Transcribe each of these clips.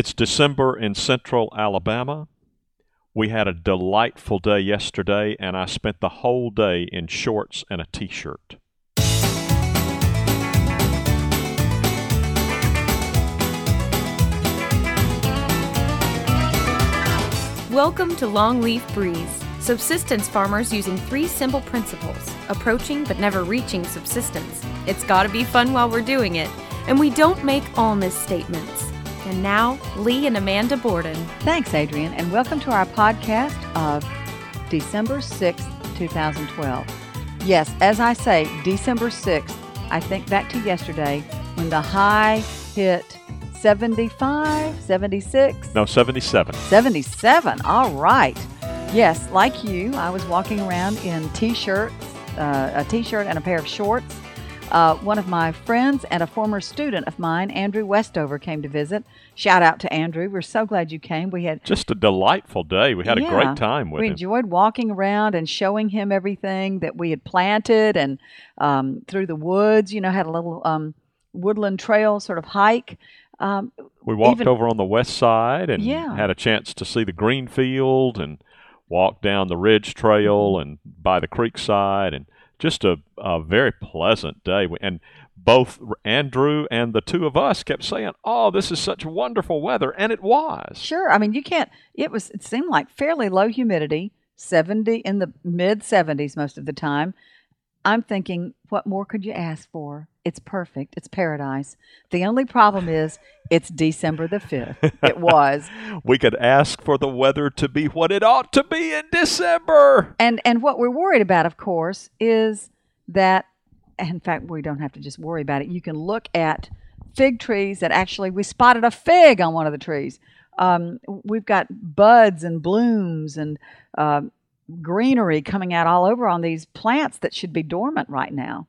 It's December in central Alabama. We had a delightful day yesterday, and I spent the whole day in shorts and a t shirt. Welcome to Longleaf Breeze, subsistence farmers using three simple principles approaching but never reaching subsistence. It's gotta be fun while we're doing it, and we don't make all misstatements. And now, Lee and Amanda Borden. Thanks, Adrian, and welcome to our podcast of December 6th, 2012. Yes, as I say, December 6th, I think back to yesterday when the high hit 75, 76. No, 77. 77, all right. Yes, like you, I was walking around in t shirts, uh, a t shirt and a pair of shorts uh, one of my friends and a former student of mine, Andrew Westover, came to visit. Shout out to Andrew. We're so glad you came. We had just a delightful day. We had yeah, a great time with we him. We enjoyed walking around and showing him everything that we had planted and um, through the woods. You know, had a little um, woodland trail sort of hike. Um, we walked even, over on the west side and yeah. had a chance to see the green field and walk down the ridge trail mm-hmm. and by the creek side and just a, a very pleasant day. And both Andrew and the two of us kept saying, "Oh, this is such wonderful weather," and it was. Sure, I mean you can't. It was. It seemed like fairly low humidity, seventy in the mid seventies most of the time. I'm thinking, what more could you ask for? It's perfect. It's paradise. The only problem is it's December the 5th. It was. we could ask for the weather to be what it ought to be in December. And and what we're worried about, of course, is that in fact we don't have to just worry about it. You can look at fig trees that actually we spotted a fig on one of the trees. Um, we've got buds and blooms and uh, greenery coming out all over on these plants that should be dormant right now.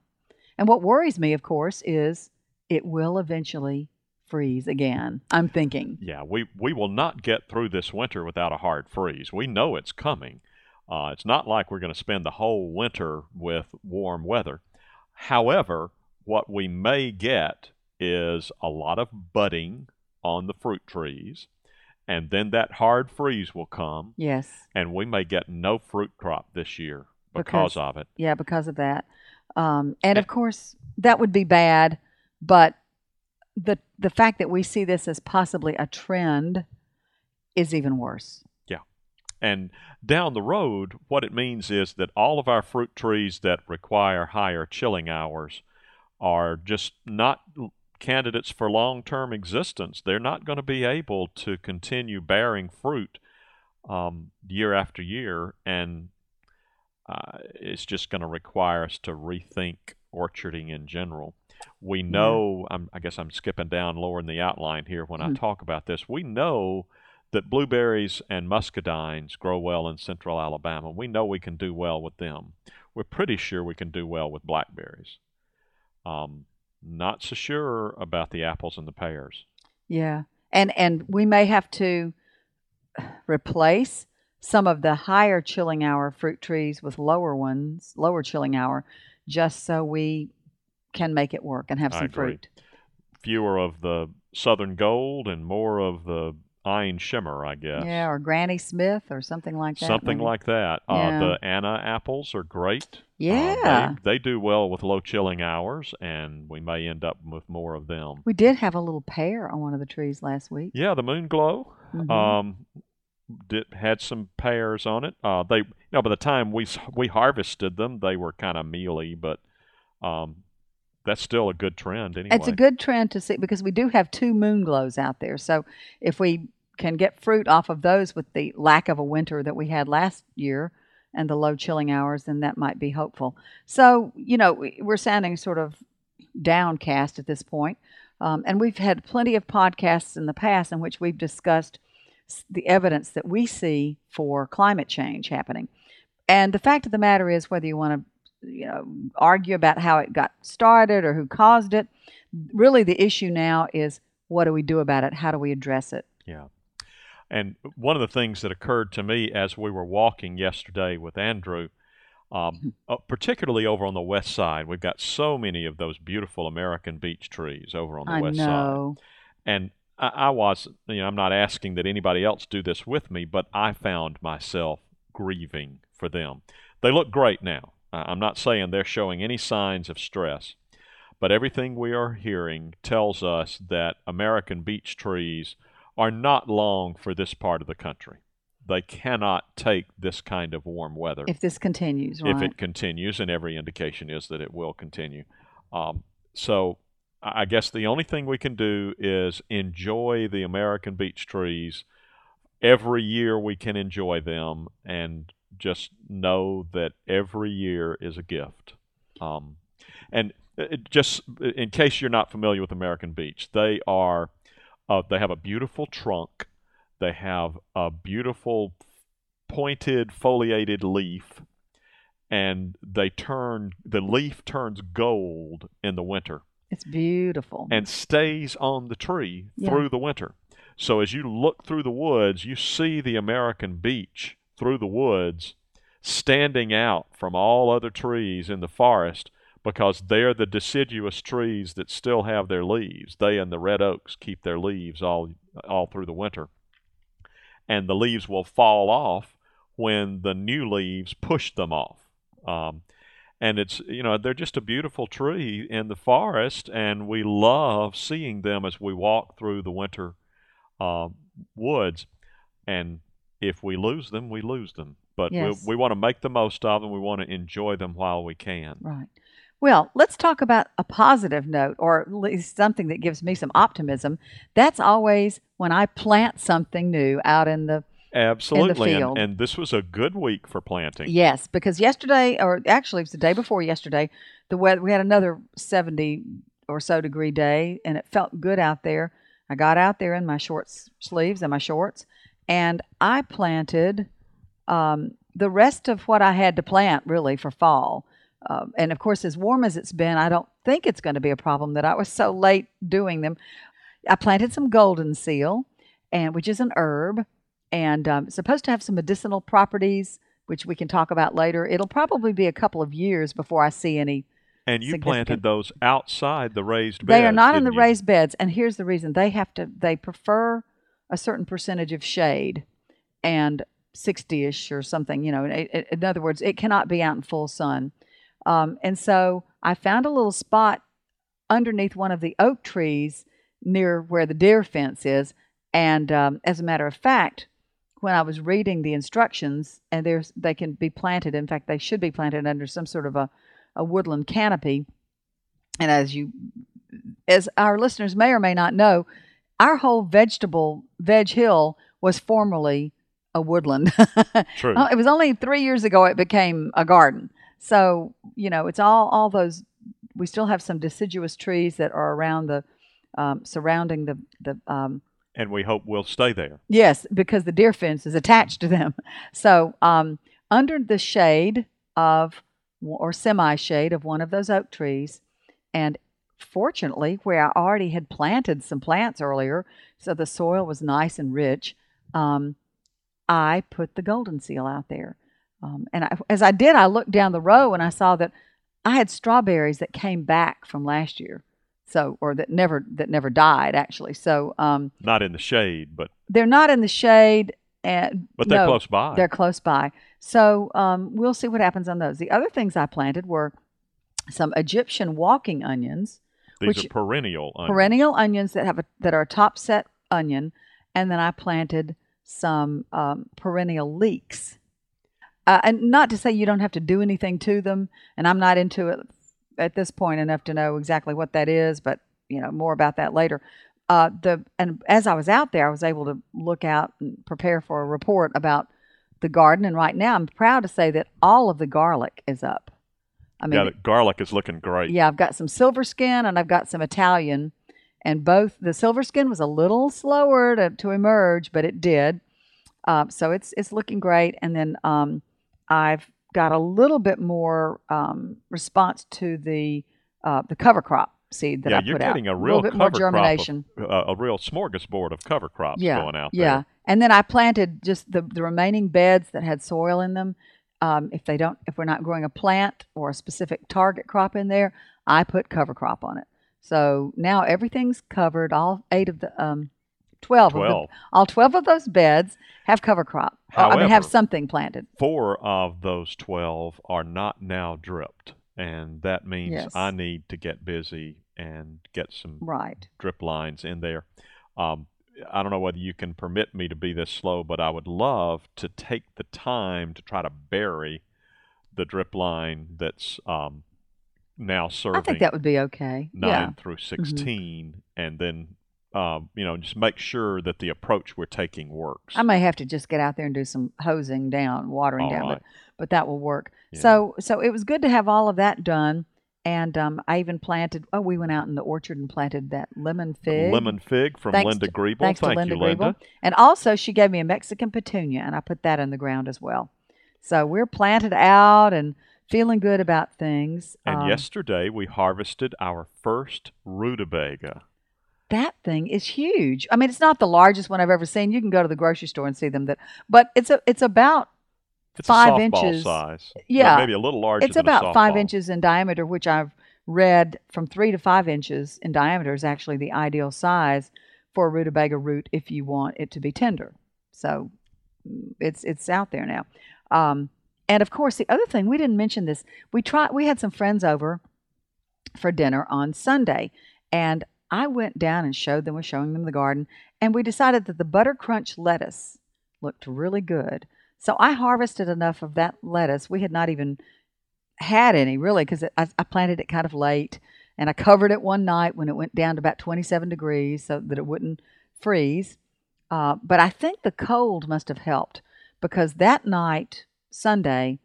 And what worries me, of course, is it will eventually freeze again. I'm thinking. Yeah, we, we will not get through this winter without a hard freeze. We know it's coming. Uh, it's not like we're going to spend the whole winter with warm weather. However, what we may get is a lot of budding on the fruit trees and then that hard freeze will come. Yes. And we may get no fruit crop this year because, because of it. Yeah, because of that. Um, and, and of course, that would be bad, but the the fact that we see this as possibly a trend is even worse. Yeah. And down the road, what it means is that all of our fruit trees that require higher chilling hours are just not candidates for long term existence. They're not going to be able to continue bearing fruit um, year after year, and uh, it's just going to require us to rethink orcharding in general. We know, yeah. i guess I'm skipping down lower in the outline here when mm-hmm. I talk about this. We know that blueberries and muscadines grow well in central Alabama. We know we can do well with them. We're pretty sure we can do well with blackberries. Um, not so sure about the apples and the pears. Yeah. And and we may have to replace some of the higher chilling hour fruit trees with lower ones, lower chilling hour, just so we can make it work and have some fruit. Fewer of the southern gold and more of the Ein Shemer, I guess. Yeah, or Granny Smith or something like that. Something maybe. like that. Uh, yeah. Uh, the Anna apples are great. Yeah. Uh, they, they, do well with low chilling hours, and we may end up with more of them. We did have a little pear on one of the trees last week. Yeah, the moon glow. Mm-hmm. Um, did, had some pears on it. Uh, they, you know, by the time we we harvested them, they were kind of mealy, but um, that's still a good trend anyway. It's a good trend to see because we do have two moon glows out there. So if we can get fruit off of those with the lack of a winter that we had last year and the low chilling hours, then that might be hopeful. So, you know, we're sounding sort of downcast at this point. Um, and we've had plenty of podcasts in the past in which we've discussed the evidence that we see for climate change happening. And the fact of the matter is, whether you want to you know argue about how it got started or who caused it. Really, the issue now is what do we do about it? How do we address it? Yeah. And one of the things that occurred to me as we were walking yesterday with Andrew, um, mm-hmm. uh, particularly over on the west side, we've got so many of those beautiful American beech trees over on the I west know. side. And I, I was, you know, I'm not asking that anybody else do this with me, but I found myself grieving for them. They look great now. I'm not saying they're showing any signs of stress, but everything we are hearing tells us that American beech trees are not long for this part of the country. They cannot take this kind of warm weather. If this continues, right? If it continues, and every indication is that it will continue. Um, so I guess the only thing we can do is enjoy the American beech trees. Every year we can enjoy them and just know that every year is a gift. Um, and it just in case you're not familiar with American beech, they are uh, they have a beautiful trunk. They have a beautiful pointed foliated leaf, and they turn the leaf turns gold in the winter it's beautiful. and stays on the tree Yeah. through the winter. So as you look through the woods, you see the American beech through the woods standing out from all other trees in the forest because they're the deciduous trees that still have their leaves. They and the red oaks keep their leaves all all through the winter. And the leaves will fall off when the new leaves push them off. Um, and it's you know they're just a beautiful tree in the forest and we love seeing them as we walk through the winter uh, woods and if we lose them we lose them but Yes. we, we want to make the most of them we want to enjoy them while we can Right. Well, let's talk about a positive note, or at least something that gives me some optimism. That's always when I plant something new out in the absolutely and, field. and this was a good week for planting Yes, because yesterday, or actually it was the day before yesterday, the weather we had another seventy or so degree day, and it felt good out there. I got out there in my short sleeves and my shorts, and I planted um, the rest of what I had to plant really for fall. Um, and of course, as warm as it's been, I don't think it's going to be a problem that I was so late doing them. I planted some golden seal, and which is an herb, and um, supposed to have some medicinal properties which we can talk about later. It'll probably be a couple of years before I see any. and you planted those outside the raised beds They are not in the you? raised beds, and here's the reason: they have to. They prefer a certain percentage of shade, and sixty-ish or something. You know, in, in- in other words, it cannot be out in full sun. Um, and so I found a little spot underneath one of the oak trees near where the deer fence is. And um, as a matter of fact, when I was reading the instructions, and there's they can be planted. In fact, they should be planted under some sort of a, a woodland canopy. And as you, as our listeners may or may not know, our whole vegetable veg hill was formerly a woodland. True. Oh, it was only three years ago it became a garden. So you know, it's all all those. We still have some deciduous trees that are around the um, surrounding the the um, and we hope we'll stay there Yes, because the deer fence is attached to them. So, um, under the shade of, or semi shade of one of those oak trees, and fortunately, where I already had planted some plants earlier, so the soil was nice and rich, um, I put the golden seal out there. Um, and I, as I did, I looked down the row and I saw that I had strawberries that came back from last year. So, or that never that never died actually. So, um, not in the shade but they're not in the shade and but they're no, close by they're close by so um, we'll see what happens on those the other things i planted were some egyptian walking onions these which- are perennial onions. perennial onions that have a that are a top set onion and then i planted some um, perennial leeks. Uh, and not to say you don't have to do anything to them and i'm not into it at this point enough to know exactly what that is but you know more about that later. Uh, the and as i was out there i was able to look out and prepare for a report about the garden and right now i'm proud to say that all of the garlic is up i mean yeah, the garlic is looking great yeah, I've got some silver skin and I've got some Italian, and both the silver skin was a little slower to, to emerge, but it did. Uh, so it's it's looking great. And then um, I've got a little bit more um, response to the uh, the cover crop seed that yeah I put out. Yeah, you're getting a little real bit cover more crop germination. of, uh, a real smorgasbord of cover crops yeah, going out yeah. there And then I planted just the the remaining beds that had soil in them. Um, if they don't, if we're not growing a plant or a specific target crop in there, I put cover crop on it. So now everything's covered. All eight of the um, 12, of Twelve. them. All 12 of those beds have cover crop. Or, I mean, have something planted. Four of those 12 are not now dripped. And that means Yes. I need to get busy and get some Right. drip lines in there. Um, I don't know whether you can permit me to be this slow, but I would love to take the time to try to bury the drip line that's um, now serving I think that would be okay. nine yeah. Mm-hmm. through 16, and then um, you know just make sure that the approach we're taking works. I may have to just get out there and do some hosing down, watering All down, right. but, but that will work. Yeah. So so it was good to have all of that done. And um, I even planted. Oh, we went out in the orchard and planted that lemon fig. Lemon fig from Thanks Linda Griebel. Thanks Thank to Linda you, Linda. Griebel. And also, she gave me a Mexican petunia, and I put that in the ground as well. So we're planted out and feeling good about things. And Um, yesterday we harvested our first rutabaga. that thing is huge. I mean, it's not the largest one I've ever seen. You can go to the grocery store and see them. That, but it's a it's about It's five inches. size. Yeah. maybe a little larger. it's about five inches in diameter, which I've read from three to five inches in diameter is actually the ideal size for a rutabaga root if you want it to be tender. So mm, it's it's out there now. Um, and of course, the other thing we didn't mention this. We tried. We had some friends over for dinner on Sunday, and I went down and showed them. Was showing them the garden, and we decided that the butter crunch lettuce looked really good. So I harvested enough of that lettuce. We had not even had any really because I, I planted it kind of late and I covered it one night when it went down to about 27 degrees so that it wouldn't freeze. Uh, but I think the cold must have helped because that night, Sunday,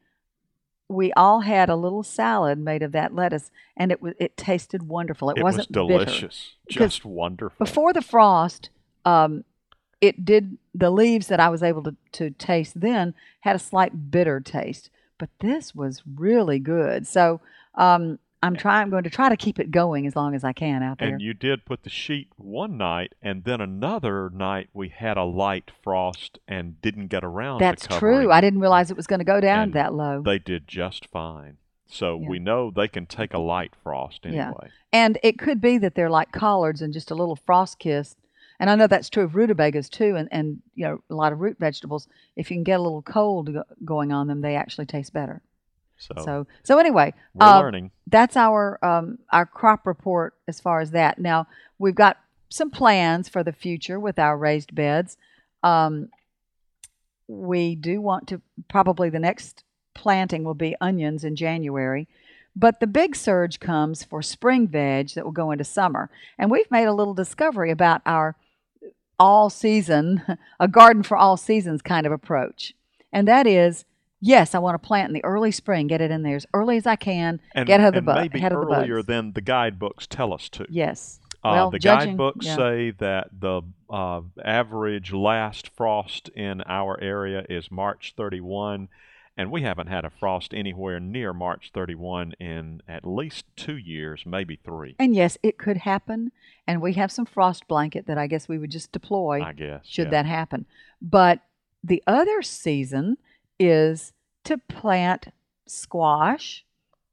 we all had a little salad made of that lettuce and it was it tasted wonderful. It, It was wasn't bitter. delicious. Because Just wonderful. Before the frost, um, it did the leaves that I was able to, to taste then had a slight bitter taste, but this was really good. So um, I'm trying. I'm going to try to keep it going as long as I can out there. And you did put the sheet one night, and then another night we had a light frost and didn't get around That's true. I didn't realize it was going to go down And that low. They did just fine. So Yeah. we know they can take a light frost anyway. Yeah. And it could be that they're like collards and just a little frost kiss. And I know that's true of rutabagas too, and, and you know a lot of root vegetables. If you can get a little cold go- going on them, they actually taste better. So, So so anyway, we're uh, learning. that's our um, our crop report as far as that. Now we've got some plans for the future with our raised beds. Um, we do want to probably the next planting will be onions in January, but the big surge comes for spring veg that will go into summer. And we've made a little discovery about our all season, a garden for all seasons kind of approach, and that is. Yes, I want to plant in the early spring, get it in there as early as I can, And, get ahead of the and bu- maybe ahead of the earlier bugs. than the guidebooks tell us to. Yes. Uh, Well, the judging- guidebooks yeah. say that the uh, average last frost in our area is March 31, and we haven't had a frost anywhere near March 31 in at least two years, maybe three, And yes, it could happen. And we have some frost blanket that I guess we would just deploy I guess. should yeah. that happen. But the other season is to plant squash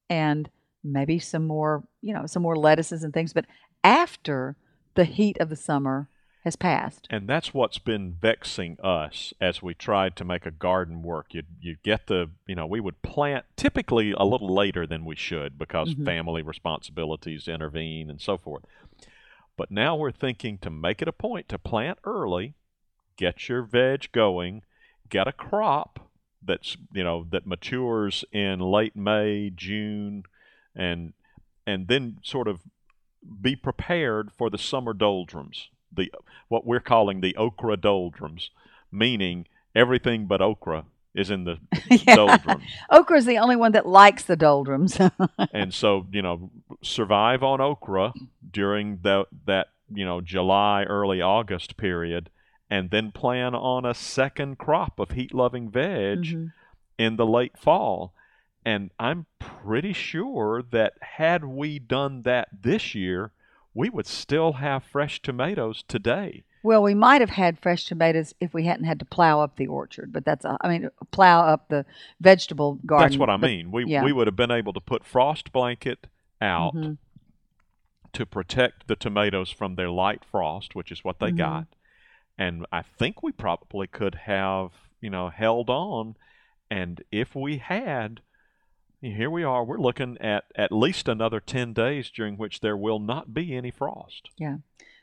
and maybe some more, you know, some more lettuces and things, but after the heat of the summer has passed. And that's what's been vexing us as we tried to make a garden work. You you get the you know we would plant typically a little later than we should because Mhm. family responsibilities intervene and so forth. But now we're thinking to make it a point to plant early, get your veg going, get a crop that's you know that matures in late May, June, and and then sort of be prepared for the summer doldrums, the what we're calling the okra doldrums, meaning everything but okra is in the Yeah. doldrums. Okra is the only one that likes the doldrums. and so, you know, survive on okra during the, that, you know, July, early August period, and then plan on a second crop of heat loving veg Mhm. in the late fall. And I'm pretty sure that had we done that this year, we would still have fresh tomatoes today. Well, we might have had fresh tomatoes if we hadn't had to plow up the orchard, but that's, I mean, plow up the vegetable garden. That's what I but- mean. We yeah. we would have been able to put frost blanket out Mhm. to protect the tomatoes from their light frost, which is what they Mhm. got. and I think we probably could have, you know, held on. And if we had, here we are. We're looking at at least another 10 days during which there will not be any frost. Yeah.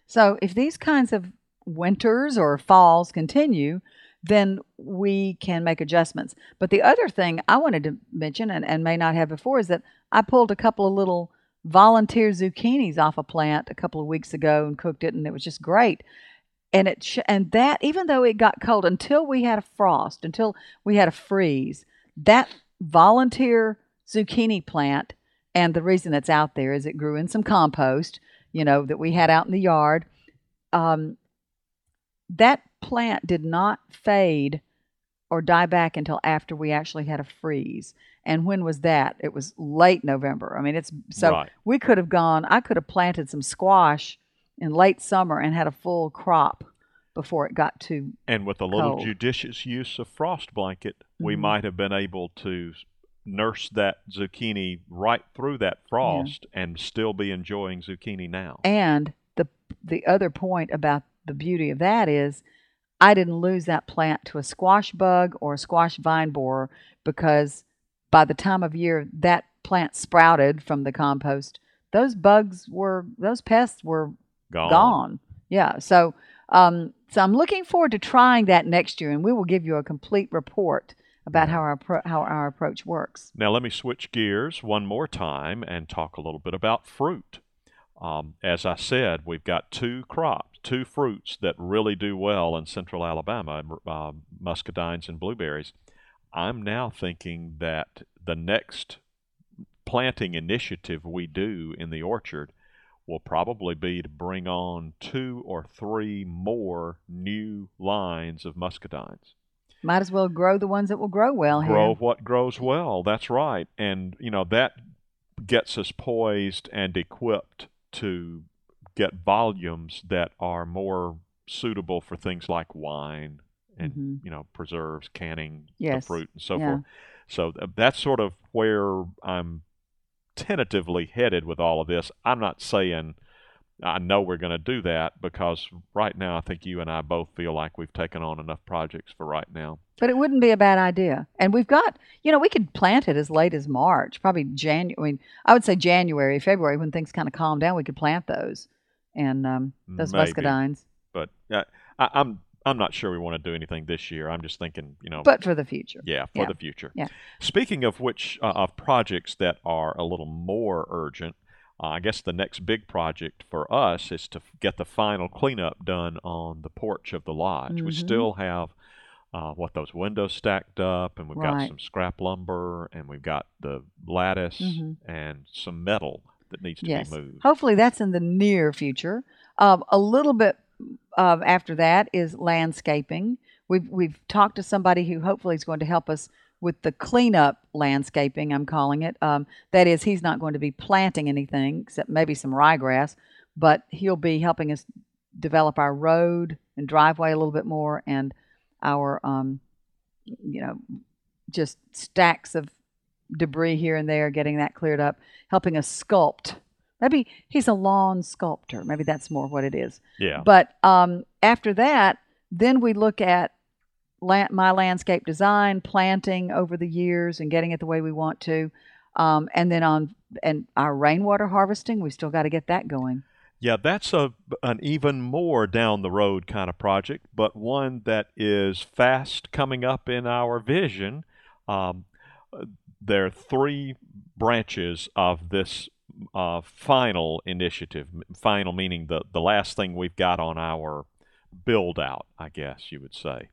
So if these kinds of winters or falls continue, then we can make adjustments. But the other thing I wanted to mention and, and may not have before is that I pulled a couple of little volunteer zucchinis off a plant a couple of weeks ago and cooked it, and it was just great. And it sh- and that even though it got cold until we had a frost, until we had a freeze, that volunteer zucchini plant, and the reason it's out there is it grew in some compost, you know, that we had out in the yard. Um, that plant did not fade or die back until after we actually had a freeze. And when was that? It was late November. I mean, it's so Right. we could have gone, I could have planted some squash in late summer and had a full crop before it got too. And with a little Cold. judicious use of frost blanket, we Mhm. might have been able to nurse that zucchini right through that frost and still be enjoying zucchini now. And the the other point about the beauty of that is I didn't lose that plant to a squash bug or a squash vine borer because by the time of year that plant sprouted from the compost, those bugs were those pests were Gone. gone. Yeah. So um, so I'm looking forward to trying that next year, and we will give you a complete report about how our appro- how our approach works. Now, let me switch gears one more time and talk a little bit about fruit. Um, as I said, we've got two crops, two fruits that really do well in central Alabama uh, muscadines and blueberries. I'm now thinking that the next planting initiative we do in the orchard will probably be to bring on two or three more new lines of muscadines Might as well grow the ones that will grow well grow what grows well. That's right. And, you know, that gets us poised and equipped to get volumes that are more suitable for things like wine and, Mhm. you know, preserves, canning Yes. the fruit and so Yeah. forth. So that's sort of where I'm tentatively headed with all of this. I'm not saying I know we're going to do that because right now I think you and I both feel like we've taken on enough projects for right now. But it wouldn't be a bad idea. And we've got, you know, we could plant it as late as March, probably January. I mean, I would say January, February, when things kind of calm down, we could plant those and um, those Maybe. muscadines. but uh, I, I'm I'm not sure we want to do anything this year. I'm just thinking, you know, But for the future. yeah, for yeah, the future. yeah. Speaking of which, uh, of projects that are a little more urgent, uh, I guess the next big project for us is to get the final cleanup done on the porch of the lodge. We Mhm. still have. Uh, what those windows stacked up, and we've got some scrap lumber, and we've got the lattice Mhm. and some metal that needs to Yes. be moved. Hopefully that's in the near future. Um, a little bit uh, after that is landscaping. We've we've talked to somebody who hopefully is going to help us with the cleanup landscaping. I'm calling it. Um, that is, he's not going to be planting anything except maybe some ryegrass, but he'll be helping us develop our road and driveway a little bit more and our um, you know just stacks of debris here and there, getting that cleared up, helping us sculpt. Maybe he's a lawn sculptor. Maybe that's more what it is. Yeah. But um, after that, then we look at my landscape design, planting over the years, and getting it the way we want to. Um, and then on and our rainwater harvesting, we still got to get that going. Yeah, that's a an even more down the road kind of project, but one that is fast coming up in our vision. Um, there are three branches of this uh, final initiative. Final meaning the the last thing we've got on our build out, I guess you would say.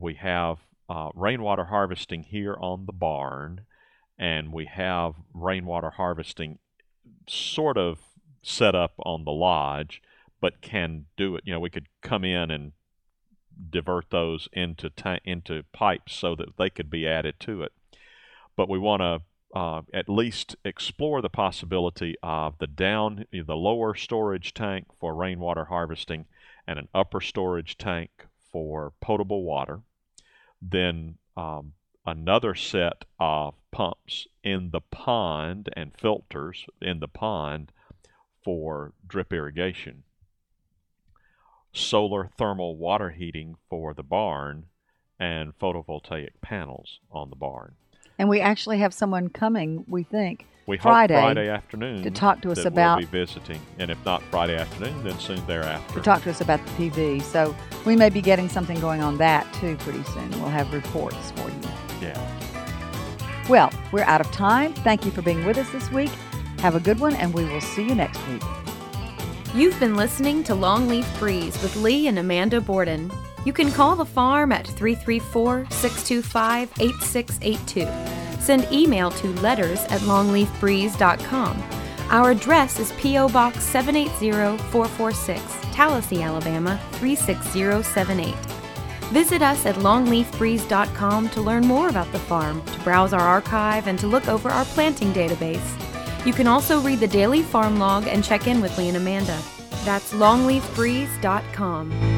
We have uh, rainwater harvesting here on the barn, and we have rainwater harvesting sort of set up on the lodge, but can do it. You know, we could come in and divert those into ta- into pipes so that they could be added to it. But we want to uh, at least explore the possibility of the down, the lower storage tank for rainwater harvesting, and an upper storage tank for potable water. Then um, another set of pumps in the pond and filters in the pond for drip irrigation. solar thermal water heating for the barn and photovoltaic panels on the barn. And we actually have someone coming, we think, We Friday hope Friday afternoon to talk to us that about- we'll be visiting, and if not Friday afternoon, then soon thereafter. to talk to us about the PV. So we may be getting something going on that too pretty soon. We'll have reports for you. Yeah. Well, we're out of time. Thank you for being with us this week. Have a good one, and we will see you next week. You've been listening to Longleaf Breeze with Lee and Amanda Borden. You can call the farm at 334 625 8682. Send email to letters at longleafbreeze.com. Our address is P.O. Box 780 446, Tallassee, Alabama 36078. Visit us at longleafbreeze.com to learn more about the farm, to browse our archive, and to look over our planting database. You can also read the daily farm log and check in with Lee and Amanda. That's longleafbreeze.com.